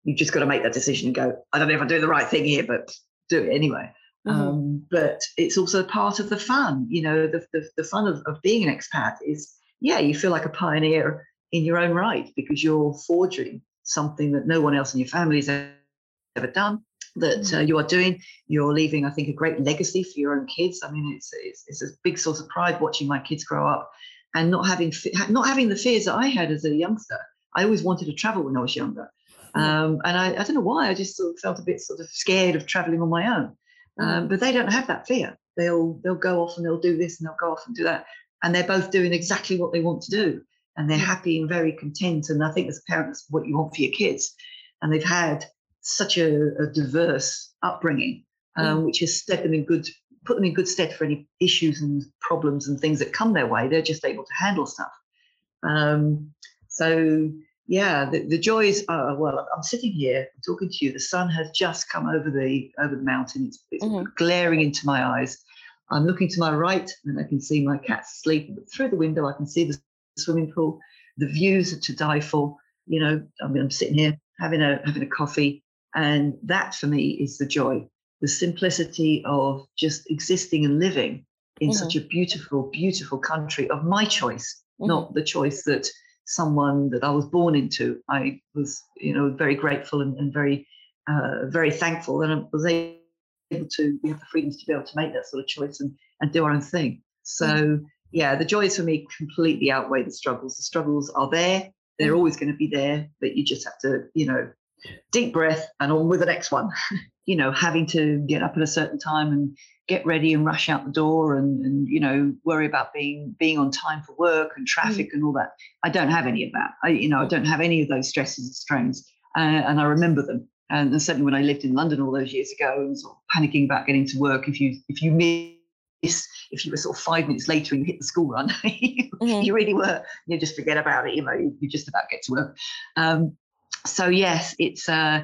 Speaker 2: you've just got to make that decision and go, I don't know if I'm doing the right thing here, but do it anyway. Mm-hmm. Um, but it's also part of the fun. You know, the, the, the fun of, of being an expat is, yeah, you feel like a pioneer in your own right because you're forging something that no one else in your family has ever done that uh, mm-hmm. you are doing. You're leaving, I think, a great legacy for your own kids. I mean, it's, it's, it's a big source of pride watching my kids grow up and not having not having the fears that I had as a youngster. I always wanted to travel when I was younger. Um, and I, I, don't know why, I just sort of felt a bit sort of scared of traveling on my own. Mm. Um, but they don't have that fear. They'll they'll go off and they'll do this and they'll go off and do that. And they're both doing exactly what they want to do. And they're mm. happy and very content. And I think as parents, what you want for your kids. And they've had such a, a diverse upbringing, um, mm. which has set them in good, put them in good stead for any issues and problems and things that come their way. They're just able to handle stuff. Um, so yeah, the, the joys are well. I'm sitting here talking to you. The sun has just come over the over the mountain. It's, it's mm-hmm. glaring into my eyes. I'm looking to my right, and I can see my cats asleep. But through the window, I can see the swimming pool. The views are to die for. You know, I mean, I'm sitting here having a having a coffee, and that for me is the joy, the simplicity of just existing and living in mm-hmm. such a beautiful, beautiful country of my choice, mm-hmm. not the choice that someone that I was born into. I was, you know, very grateful and, and very, uh, very thankful that I was able to we have the freedoms to be able to make that sort of choice and, and do our own thing. So mm. yeah, the joys for me completely outweigh the struggles. The struggles are there; they're mm. always going to be there, but you just have to, you know, deep breath and on with the next one. you know, having to get up at a certain time and get ready and rush out the door and, and you know worry about being being on time for work and traffic mm. and all that. I don't have any of that. I you know I don't have any of those stresses and strains, uh, and I remember them. And, and, certainly when I lived in London all those years ago, and sort of panicking about getting to work if you if you miss if you were sort of five minutes later and you hit the school run, you, mm-hmm. you, really were. You just forget about it. You know, you, you just about get to work. Um, so yes, it's uh,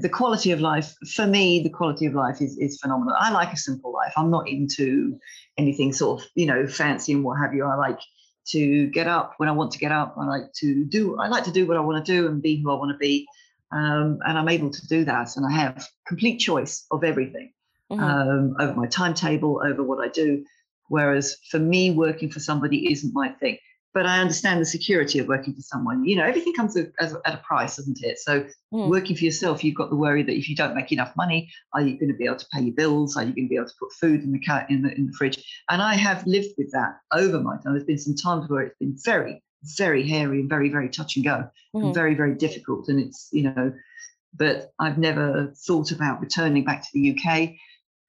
Speaker 2: the quality of life for me. The quality of life is is phenomenal. I like a simple life. I'm not into anything sort of you know fancy and what have you. I like to get up when I want to get up. I like to do. I like to do what I want to do and be who I want to be. Um, and I'm able to do that. And I have complete choice of everything mm-hmm. um, over my timetable, over what I do. Whereas for me, working for somebody isn't my thing but I understand the security of working for someone. You know, everything comes at, at a price, doesn't it? So, mm. working for yourself, you've got the worry that if you don't make enough money, are you going to be able to pay your bills? Are you going to be able to put food in the cat in the in the fridge? And I have lived with that over my time. There's been some times where it's been very, very hairy and very, very touch and go, mm. and hmm. very, very difficult. And it's you know, but I've never thought about returning back to the UK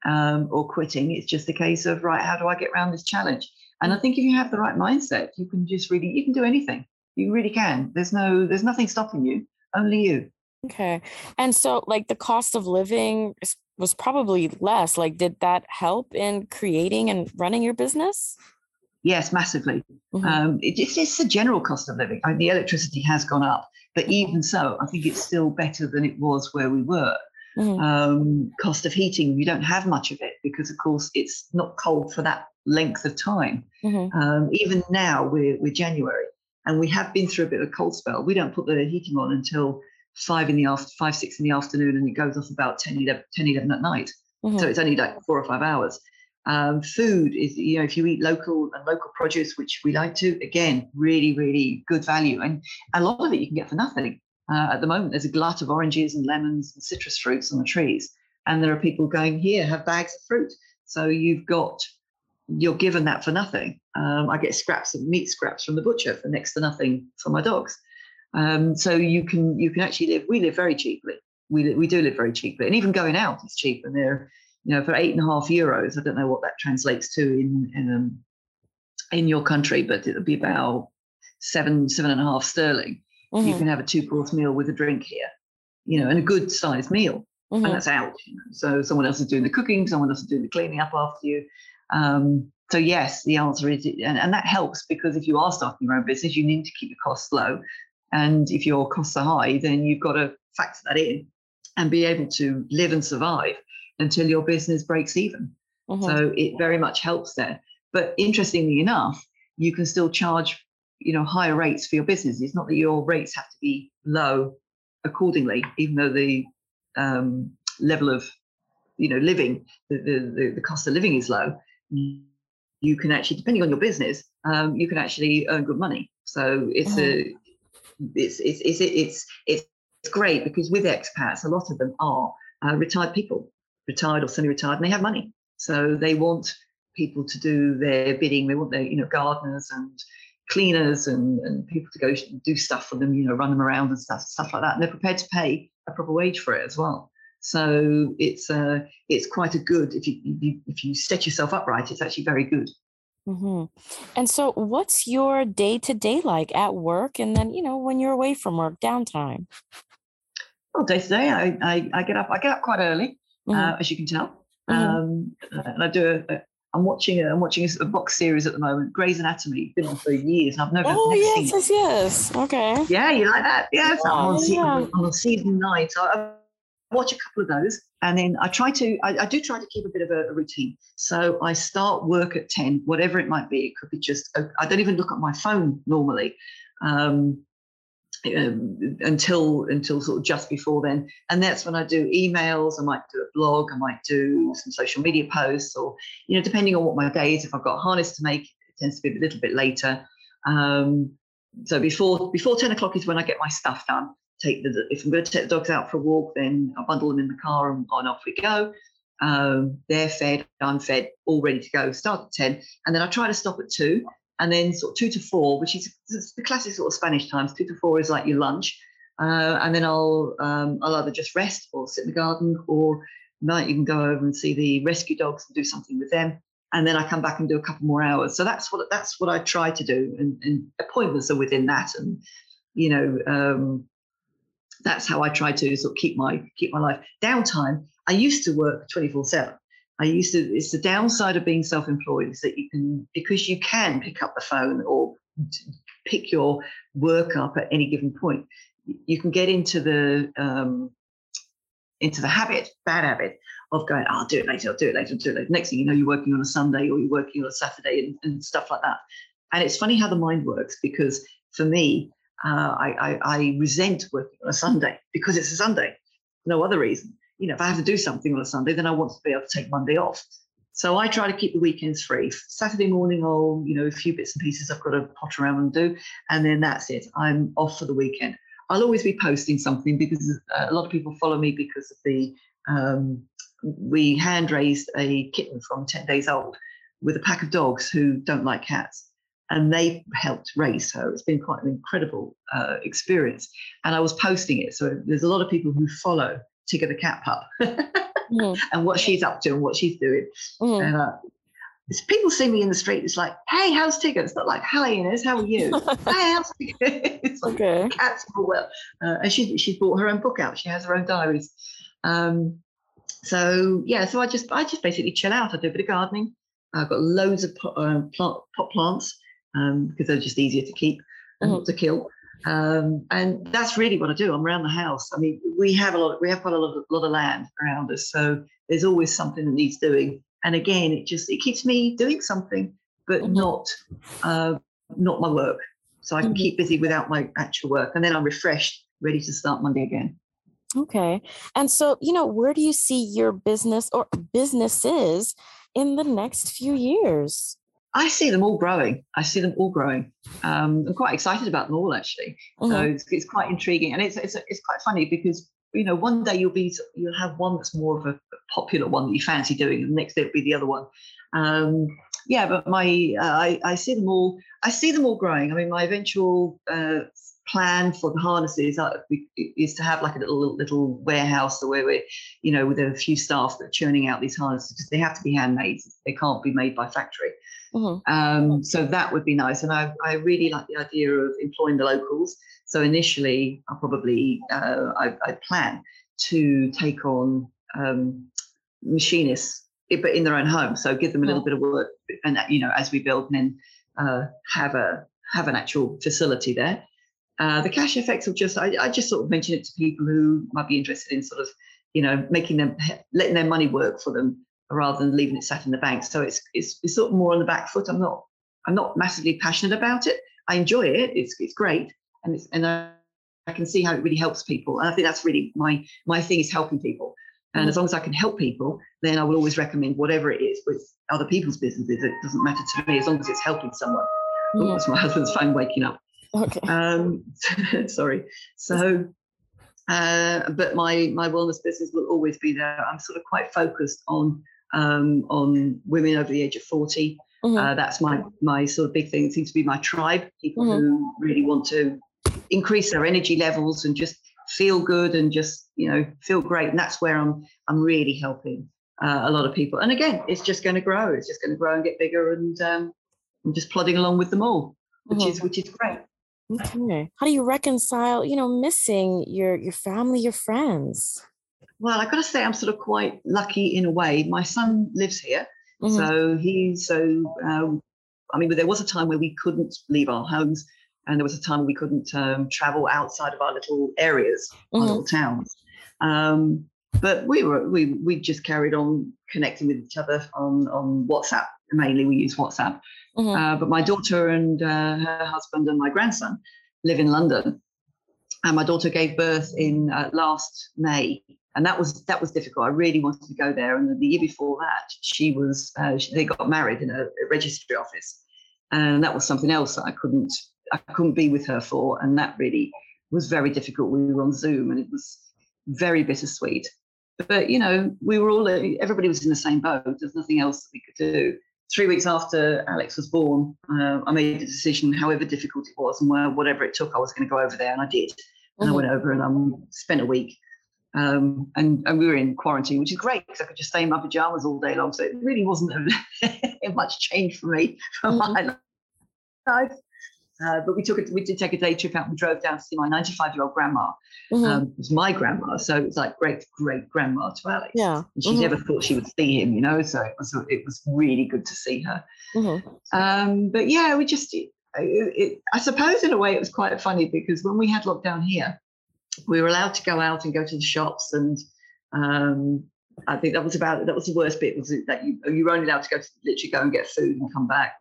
Speaker 2: um, or quitting. It's just a case of right, how do I get around this challenge? And I think if you have the right mindset, you can just really you can do anything. You really can. There's no there's nothing stopping you. Only you.
Speaker 3: Okay. And so like the cost of living was probably less. Like did that help in creating and running your business?
Speaker 2: Yes, massively. Mm-hmm. Um, it, it's, it's the general cost of living. I mean, the electricity has gone up, but even so, I think it's still better than it was where we were. Mm-hmm. Um, cost of heating, you don't have much of it because, of course, it's not cold for that length of time. Mm-hmm. Um, even now, we're, we're January and we have been through a bit of a cold spell. We don't put the heating on until five in the after five six in the afternoon and it goes off about 10 11, 10, 11 at night mm-hmm. so it's only like four or five hours um, food is you know if you eat local and local produce which we like to again really really good value and a lot of it you can get for nothing uh, at the moment there's a glut of oranges and lemons and citrus fruits on the trees and there are people going here have bags of fruit so you've got you're given that for nothing um, i get scraps of meat scraps from the butcher for next to nothing for my dogs um, so you can you can actually live. We live very cheaply. We we do live very cheaply, and even going out is cheap. And they're you know for eight and a half euros. I don't know what that translates to in in um, in your country, but it'll be about seven seven and a half sterling. Mm-hmm. You can have a two course meal with a drink here, you know, and a good sized meal, mm-hmm. and that's out. You know? So someone else is doing the cooking, someone else is doing the cleaning up after you. Um, so yes, the answer is, and, and that helps because if you are starting your own business, you need to keep your costs low. And if your costs are high, then you've got to factor that in and be able to live and survive until your business breaks even. Mm-hmm. So it very much helps there. But interestingly enough, you can still charge, you know, higher rates for your business. It's not that your rates have to be low accordingly, even though the um, level of, you know, living, the, the, the cost of living is low. You can actually, depending on your business, um, you can actually earn good money. So it's mm-hmm. a it's it's it's it's it's, great because with expats, a lot of them are uh, retired people, retired or semi-retired, and they have money, so they want people to do their bidding. They want their you know gardeners and cleaners and, and people to go do stuff for them, you know, run them around and stuff stuff like that, and they're prepared to pay a proper wage for it as well. So it's uh, it's quite a good if you, if you if you set yourself up right, it's actually very good.
Speaker 3: Mm-hmm. And so, what's your day to day like at work, and then you know when you're away from work, downtime?
Speaker 2: Well, day to day, I, I, I get up. I get up quite early, uh, mm-hmm. uh, as you can tell, mm-hmm. um, and I do. A, a, I'm watching. A, I'm watching a, a, box series at the moment, Grey's Anatomy. Been on for years. I've never.
Speaker 3: Oh yes, yes, yes. Okay.
Speaker 2: Yeah, you like that? Yes, yeah, I'm on, yeah. season, on season nine. So I, watch a couple of those and then i try to I, I, do try to keep a bit of a, a, routine. So i start work at 10 whatever it might be. It could be just uh, i don't even look at my phone normally um, um, until until sort of just before then. And that's when i do emails i might do a blog i might do some social media posts or you know depending on what my day is. If i've got harness to make it tends to be a little bit later. Um, so before before 10 o'clock is when i get my stuff done take the if I'm going to take the dogs out for a walk, then I bundle them in the car and on off we go. Um, they're fed, I'm fed, all ready to go. Start at ten, and then I try to stop at two, and then sort of two to four, which is the classic sort of Spanish times. Two to four is like your lunch, uh, and then I'll um, I'll either just rest or sit in the garden, or might even go over and see the rescue dogs and do something with them. And then I come back and do a couple more hours. So that's what that's what I try to do, and, and appointments are within that, and you know, um, that's how I try to sort of keep my keep my life. Downtime. I used to work 24 seven. I used to. It's the downside of being self-employed is that you can because you can pick up the phone or pick your work up at any given point. You can get into the um, into the habit, bad habit of going, oh, I'll do it later, I'll do it later, I'll do it later. Next thing you know, you're working on a Sunday or you're working on a Saturday and, and stuff like that. And it's funny how the mind works because for me, uh, I, I, I, resent working on a Sunday because it's a Sunday, no other reason. You know, if I have to do something on a Sunday, then I want to be able to take Monday off. So I try to keep the weekends free. Saturday morning, I'll, you know, a few bits and pieces I've got to pot around and do. And then that's it. I'm off for the weekend. I'll always be posting something because a lot of people follow me because of the, um, we hand raised a kitten from 10 days old with a pack of dogs who don't like cats and they helped raise her. It's been quite an incredible uh, experience. And I was posting it. So there's a lot of people who follow Tigger the Cat Pup mm. and what she's up to and what she's doing. Mm. And uh, people see me in the street, it's like, hey, how's Tigger? It's not like, hello, Inez, how are you? hey, how's Tigger? it's like okay. cats well. Uh, and she she bought her own book out. She has her own diaries. Um, so yeah, so I just I just basically chill out. I do a bit of gardening. I've got loads of pot, uh, plant, pot plants um, because they're just easier to keep and mm-hmm. not to kill. Um, and that's really what I do. I'm around the house. I mean, we have a lot. We have quite a lot of, lot of land around us, so there's always something that needs doing. And again, it just it keeps me doing something, but mm-hmm. not uh, not my work. So I can mm-hmm. keep busy without my actual work, and then I'm refreshed, ready to start Monday again.
Speaker 3: Okay. And so, you know, where do you see your business or businesses in the next few years?
Speaker 2: I see them all growing. I see them all growing. Um, I'm quite excited about them all, actually. Mm-hmm. So it's, it's, quite intriguing, and it's, it's it's quite funny because you know one day you'll be you'll have one that's more of a popular one that you fancy doing, and the next day it'll be the other one. Um, yeah, but my uh, I, I see them all. I see them all growing. I mean, my eventual uh, plan for the harnesses is to have like a little little warehouse where we're, you know, with a few staff that are churning out these harnesses because they have to be handmade. They can't be made by factory. Mm-hmm. Um, so that would be nice. And I, I really like the idea of employing the locals. So initially, I'll probably uh, I, I, plan to take on um, machinists, but in their own home. So give them a little bit of work, and you know, as we build, and then uh, have a have an actual facility there. Uh, the CashFX of just, I, I, just sort of mention it to people who might be interested in sort of, you know, making them, letting their money work for them rather than leaving it sat in the bank. So it's, it's, it's sort of more on the back foot. I'm not, I'm not massively passionate about it. I enjoy it. It's, it's great. And it's, and I, I can see how it really helps people. And I think that's really my, my thing is helping people. And as long as I can help people, then I will always recommend whatever it is with other people's businesses. It doesn't matter to me as long as it's helping someone. Yeah. Oh, that's my husband's phone waking up. Okay. Um, sorry. So, uh, but my my wellness business will always be there. I'm sort of quite focused on um, on women over the age of 40. Mm-hmm. Uh, that's my my sort of big thing. It seems to be my tribe. People mm-hmm. who really want to increase their energy levels and just feel good and just you know feel great. And that's where I'm I'm really helping uh, a lot of people. And again, it's just going to grow. It's just going to grow and get bigger. And um, I'm just plodding along with them all, which mm-hmm. is which is great.
Speaker 3: Okay. How do you reconcile, you know, missing your your family, your friends?
Speaker 2: Well, I've got to say, I'm sort of quite lucky in a way. My son lives here, mm-hmm. so he's so. Um, I mean, there was a time where we couldn't leave our homes, and there was a time we couldn't um, travel outside of our little areas, mm-hmm. our little towns. Um, but we were we we just carried on connecting with each other on on WhatsApp. Mainly, we use WhatsApp. Mm-hmm. Uh, but my daughter and uh, her husband and my grandson live in London, and my daughter gave birth in uh, last May, and that was that was difficult. I really wanted to go there, and the year before that, she was uh, she, they got married in a, a, registry office, and that was something else that I couldn't I couldn't be with her for, and that really was very difficult. We were on Zoom, and it was very bittersweet. But you know, we were all everybody was in the same boat. There's nothing else that we could do three weeks after Alex was born, uh, I made a decision, however difficult it was, and whatever it took, I was going to go over there, and I did. And mm-hmm. I went over and I um, spent a week. Um, and, and we were in quarantine, which is great because I could just stay in my pajamas all day long. So it really wasn't a, much change for me from mm-hmm. my life. Uh, but we took it. We did take a day trip out. We drove down to see my 95 year old grandma. Mm-hmm. Um, it was my grandma, so it was like great great grandma to Alex.
Speaker 3: Yeah,
Speaker 2: and she mm-hmm. never thought she would see him, you know. So it was it was really good to see her. Mm-hmm. Um, but yeah, we just. It, it, I suppose in a way it was quite funny because when we had lockdown here, we were allowed to go out and go to the shops and um, I think that was about that was the worst bit was that you you were only allowed to go to literally go and get food and come back.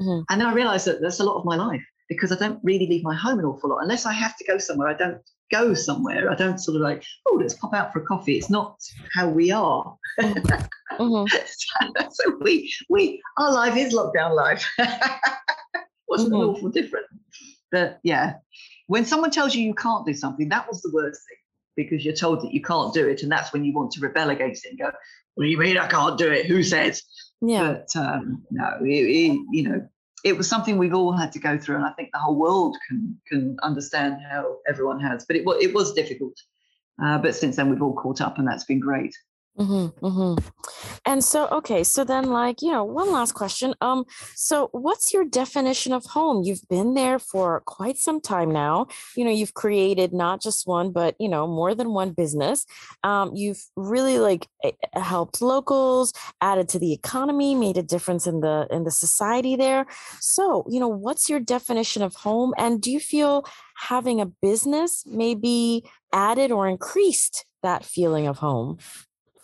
Speaker 2: Mm-hmm. And then I realized that that's a lot of my life because I don't really leave my home an awful lot. Unless I have to go somewhere, I don't go somewhere. I don't sort of like, oh, let's pop out for a coffee. It's not how we are. Mm-hmm. so, so, we, we, our life is lockdown life. Wasn't mm-hmm. an awful different. But yeah, when someone tells you you can't do something, that was the worst thing because you're told that you can't do it. And that's when you want to rebel against it and go, what do you mean I can't do it? Who says? Yeah. But um, no, it, it, you know, it was something we've all had to go through, and I think the whole world can can understand how everyone has. But it was it was difficult. Uh, but since then, we've all caught up, and that's been great.
Speaker 3: Mm-hmm, mm-hmm. And so, okay, so then, like, you know, one last question. Um, so what's your definition of home? You've been there for quite some time now. You know, you've created not just one, but you know, more than one business. Um, you've really like helped locals, added to the economy, made a difference in the in the society there. So, you know, what's your definition of home? And do you feel having a business maybe added or increased that feeling of home?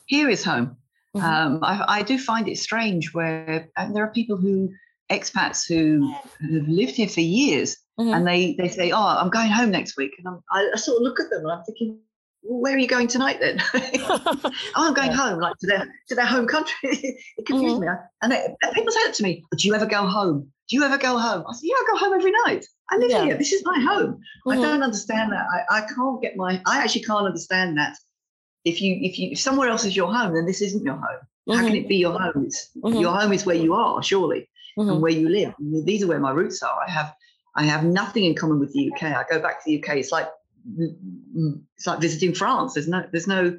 Speaker 2: Here is home. Mm-hmm. Um, I, I, do find it strange where there are people who expats who have lived here for years mm-hmm. and they, they say, Oh, I'm going home next week. And I'm, I, I, sort of look at them and I'm thinking, well, where are you going tonight then? oh, I'm going yeah. home, like to their to their home country. it confused mm-hmm. me. And, they, and, people say that to me, Do you ever go home? Do you ever go home? I said, Yeah, I go home every night. I live yeah. here. This is my home. I mm-hmm. don't understand that. I, I can't get my I actually can't understand that if you if you if somewhere else is your home, then this isn't your home. Mm-hmm. How can mm-hmm. it be your home? It's, mm-hmm. Your home is where you are, surely, mm-hmm. and where you live. these are where my roots are. I have I have nothing in common with the UK. I go back to the UK. It's like it's like visiting France. There's no there's no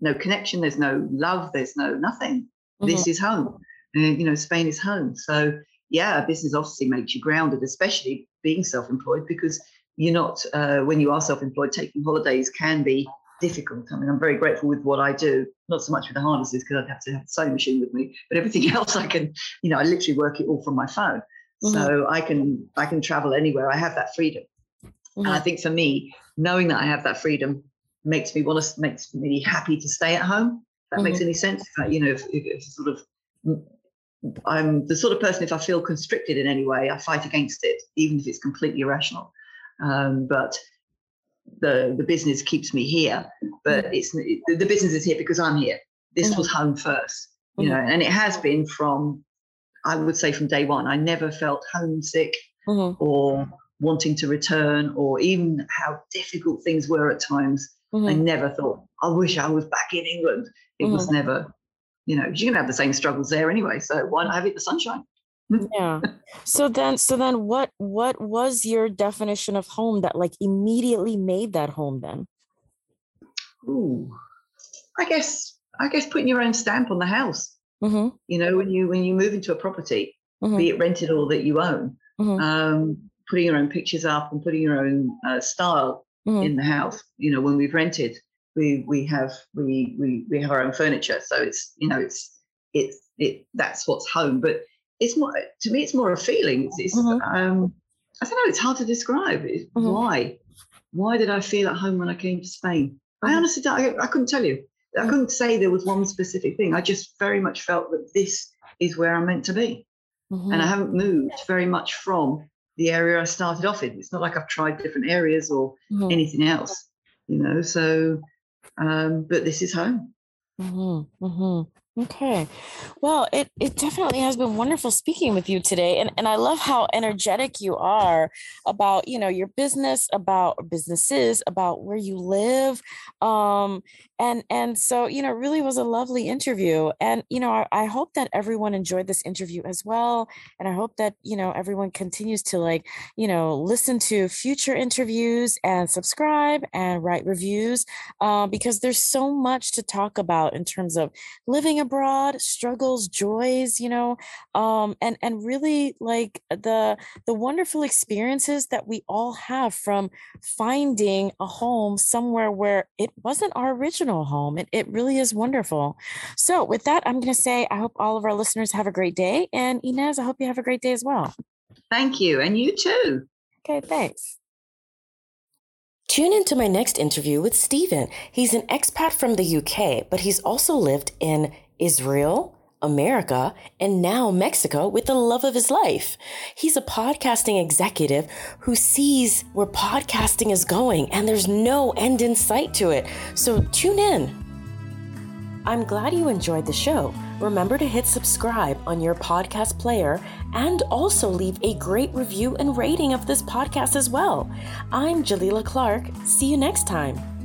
Speaker 2: no connection. There's no love. There's no nothing. This mm-hmm. is home. And you know, Spain is home. So yeah, a business obviously makes you grounded, especially being self-employed, because you're not uh, when you are self-employed. Taking holidays can be difficult. I mean, I'm very grateful with what I do, not so much with the harnesses because I'd have to have the sewing machine with me, but everything else I can, you know, I literally work it all from my phone. Mm-hmm. So I can I can travel anywhere. I have that freedom. Mm-hmm. And I think for me, knowing that I have that freedom makes me want to makes me happy to stay at home. If that mm-hmm. makes any sense. you know, if, if, if sort of I'm the sort of person if I feel constricted in any way, I fight against it, even if it's completely irrational. Um, but the the business keeps me here, but mm. it's the business is here because I'm here. This mm-hmm. was home first, you mm-hmm. know, and it has been from I would say from day one. I never felt homesick mm-hmm. or wanting to return, or even how difficult things were at times. I mm-hmm. never thought I wish I was back in England. It was mm-hmm. never, you know, you're gonna have the same struggles there anyway. So why not have it the sunshine?
Speaker 3: Yeah so then so then what what was your definition of home that like immediately made that home then
Speaker 2: Ooh, i guess i guess putting your own stamp on the house mm-hmm. you know when you when you move into a property mm-hmm. be it rented or that you own mm-hmm. um, putting your own pictures up and putting your own uh, style mm-hmm. in the house you know when we've rented we we have we we we have our own furniture so it's you know it's it's it that's what's home but it's more to me. It's more a feeling. It's, it's mm-hmm. um, I don't know. It's hard to describe. Mm-hmm. Why? Why did I feel at home when I came to Spain? I mm-hmm. honestly, I, I couldn't tell you. I mm-hmm. couldn't say there was one specific thing. I just very much felt that this is where I'm meant to be, and I mm-hmm. haven't moved very much from the area I started off in. It's not like I've tried different areas or mm-hmm. anything else, you know. So, um, but this is home.
Speaker 3: Okay. Well, it, it definitely has been wonderful speaking with you today. And, and I love how energetic you are about, you know, your business, about businesses, about where you live. Um, and and so, you know, really was a lovely interview. And, you know, I, I hope that everyone enjoyed this interview as well. And I hope that, you know, everyone continues to like, you know, listen to future interviews and subscribe and write reviews uh, because there's so much to talk about in terms of living a abroad struggles joys you know um and and really like the the wonderful experiences that we all have from finding a home somewhere where it wasn't our original home it, it really is wonderful. So with that i'm going to say i hope all of our listeners have a great day and inez i hope you have a great day as well.
Speaker 2: Thank you and you too.
Speaker 3: Okay thanks.
Speaker 1: Tune into my next interview with Stephen. He's an expat from the UK, but he's also lived in Israel, America, and now Mexico with the love of his life. He's a podcasting executive who sees where podcasting is going and there's no end in sight to it. So tune in. I'm glad you enjoyed the show. Remember to hit subscribe on your podcast player and also leave a great review and rating of this podcast as well. I'm Jalila Clark. See you next time.